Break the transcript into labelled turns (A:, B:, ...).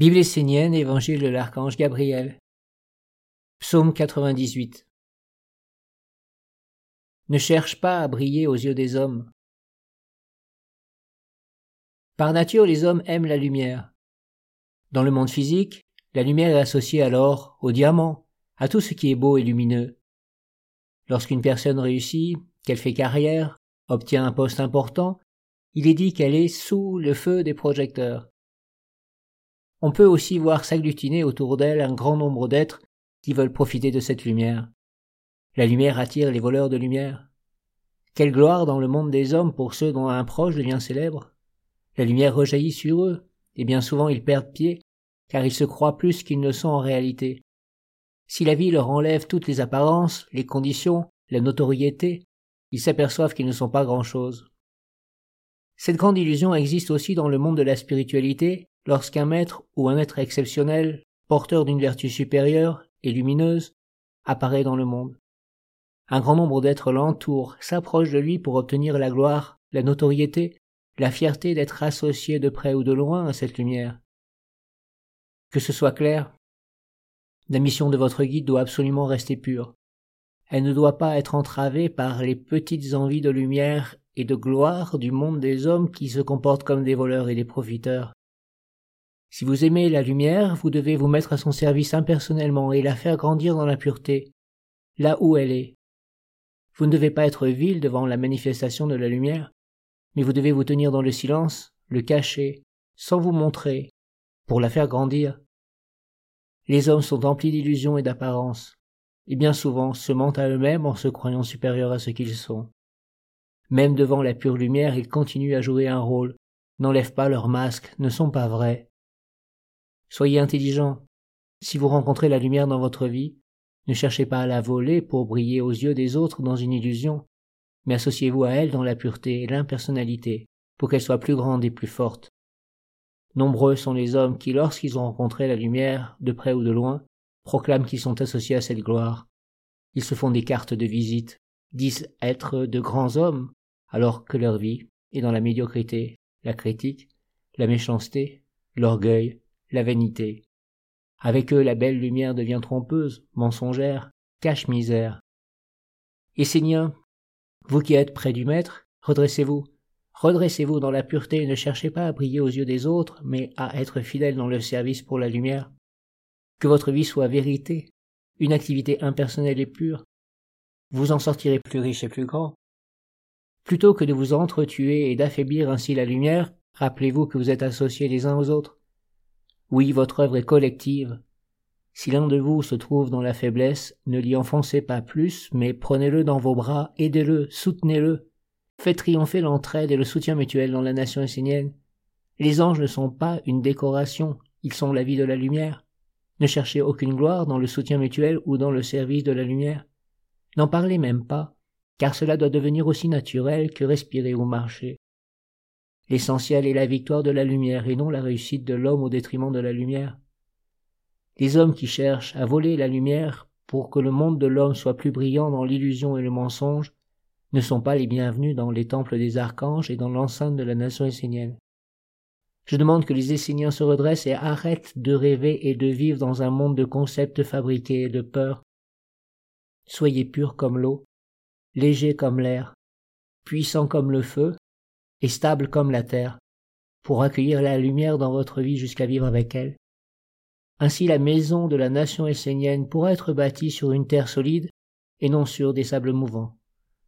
A: Bible essénienne, Évangile de l'archange Gabriel. Psaume 98. Ne cherche pas à briller aux yeux des hommes. Par nature, les hommes aiment la lumière. Dans le monde physique, la lumière est associée alors au diamant, à tout ce qui est beau et lumineux. Lorsqu'une personne réussit, qu'elle fait carrière, obtient un poste important, il est dit qu'elle est sous le feu des projecteurs. On peut aussi voir s'agglutiner autour d'elle un grand nombre d'êtres qui veulent profiter de cette lumière. La lumière attire les voleurs de lumière. Quelle gloire dans le monde des hommes pour ceux dont un proche devient célèbre. La lumière rejaillit sur eux, et bien souvent ils perdent pied, car ils se croient plus qu'ils ne sont en réalité. Si la vie leur enlève toutes les apparences, les conditions, la notoriété, ils s'aperçoivent qu'ils ne sont pas grand-chose. Cette grande illusion existe aussi dans le monde de la spiritualité, lorsqu'un maître ou un être exceptionnel, porteur d'une vertu supérieure et lumineuse, apparaît dans le monde. Un grand nombre d'êtres l'entourent, s'approchent de lui pour obtenir la gloire, la notoriété, la fierté d'être associé de près ou de loin à cette lumière. Que ce soit clair, la mission de votre guide doit absolument rester pure. Elle ne doit pas être entravée par les petites envies de lumière et de gloire du monde des hommes qui se comportent comme des voleurs et des profiteurs. Si vous aimez la lumière, vous devez vous mettre à son service impersonnellement et la faire grandir dans la pureté, là où elle est. Vous ne devez pas être vil devant la manifestation de la lumière, mais vous devez vous tenir dans le silence, le cacher, sans vous montrer, pour la faire grandir. Les hommes sont emplis d'illusions et d'apparences, et bien souvent se mentent à eux-mêmes en se croyant supérieurs à ce qu'ils sont. Même devant la pure lumière, ils continuent à jouer un rôle, n'enlèvent pas leur masque, ne sont pas vrais, Soyez intelligent. Si vous rencontrez la lumière dans votre vie, ne cherchez pas à la voler pour briller aux yeux des autres dans une illusion, mais associez-vous à elle dans la pureté et l'impersonnalité, pour qu'elle soit plus grande et plus forte. Nombreux sont les hommes qui, lorsqu'ils ont rencontré la lumière, de près ou de loin, proclament qu'ils sont associés à cette gloire. Ils se font des cartes de visite, disent être de grands hommes, alors que leur vie est dans la médiocrité, la critique, la méchanceté, l'orgueil, la vanité. Avec eux la belle lumière devient trompeuse, mensongère, cache-misère. Esséniens, vous qui êtes près du Maître, redressez-vous, redressez-vous dans la pureté et ne cherchez pas à briller aux yeux des autres, mais à être fidèle dans le service pour la lumière. Que votre vie soit vérité, une activité impersonnelle et pure. Vous en sortirez plus riche et plus grand. Plutôt que de vous entretuer et d'affaiblir ainsi la lumière, rappelez-vous que vous êtes associés les uns aux autres. Oui, votre œuvre est collective. Si l'un de vous se trouve dans la faiblesse, ne l'y enfoncez pas plus, mais prenez-le dans vos bras, aidez-le, soutenez-le. Faites triompher l'entraide et le soutien mutuel dans la nation essénienne. Les anges ne sont pas une décoration, ils sont la vie de la lumière. Ne cherchez aucune gloire dans le soutien mutuel ou dans le service de la lumière. N'en parlez même pas, car cela doit devenir aussi naturel que respirer ou marcher. L'essentiel est la victoire de la lumière et non la réussite de l'homme au détriment de la lumière. Les hommes qui cherchent à voler la lumière pour que le monde de l'homme soit plus brillant dans l'illusion et le mensonge ne sont pas les bienvenus dans les temples des archanges et dans l'enceinte de la nation essénienne. Je demande que les Esséniens se redressent et arrêtent de rêver et de vivre dans un monde de concepts fabriqués et de peurs. Soyez purs comme l'eau, légers comme l'air, puissants comme le feu, et stable comme la terre, pour accueillir la lumière dans votre vie jusqu'à vivre avec elle. Ainsi la maison de la nation essénienne pourra être bâtie sur une terre solide et non sur des sables mouvants.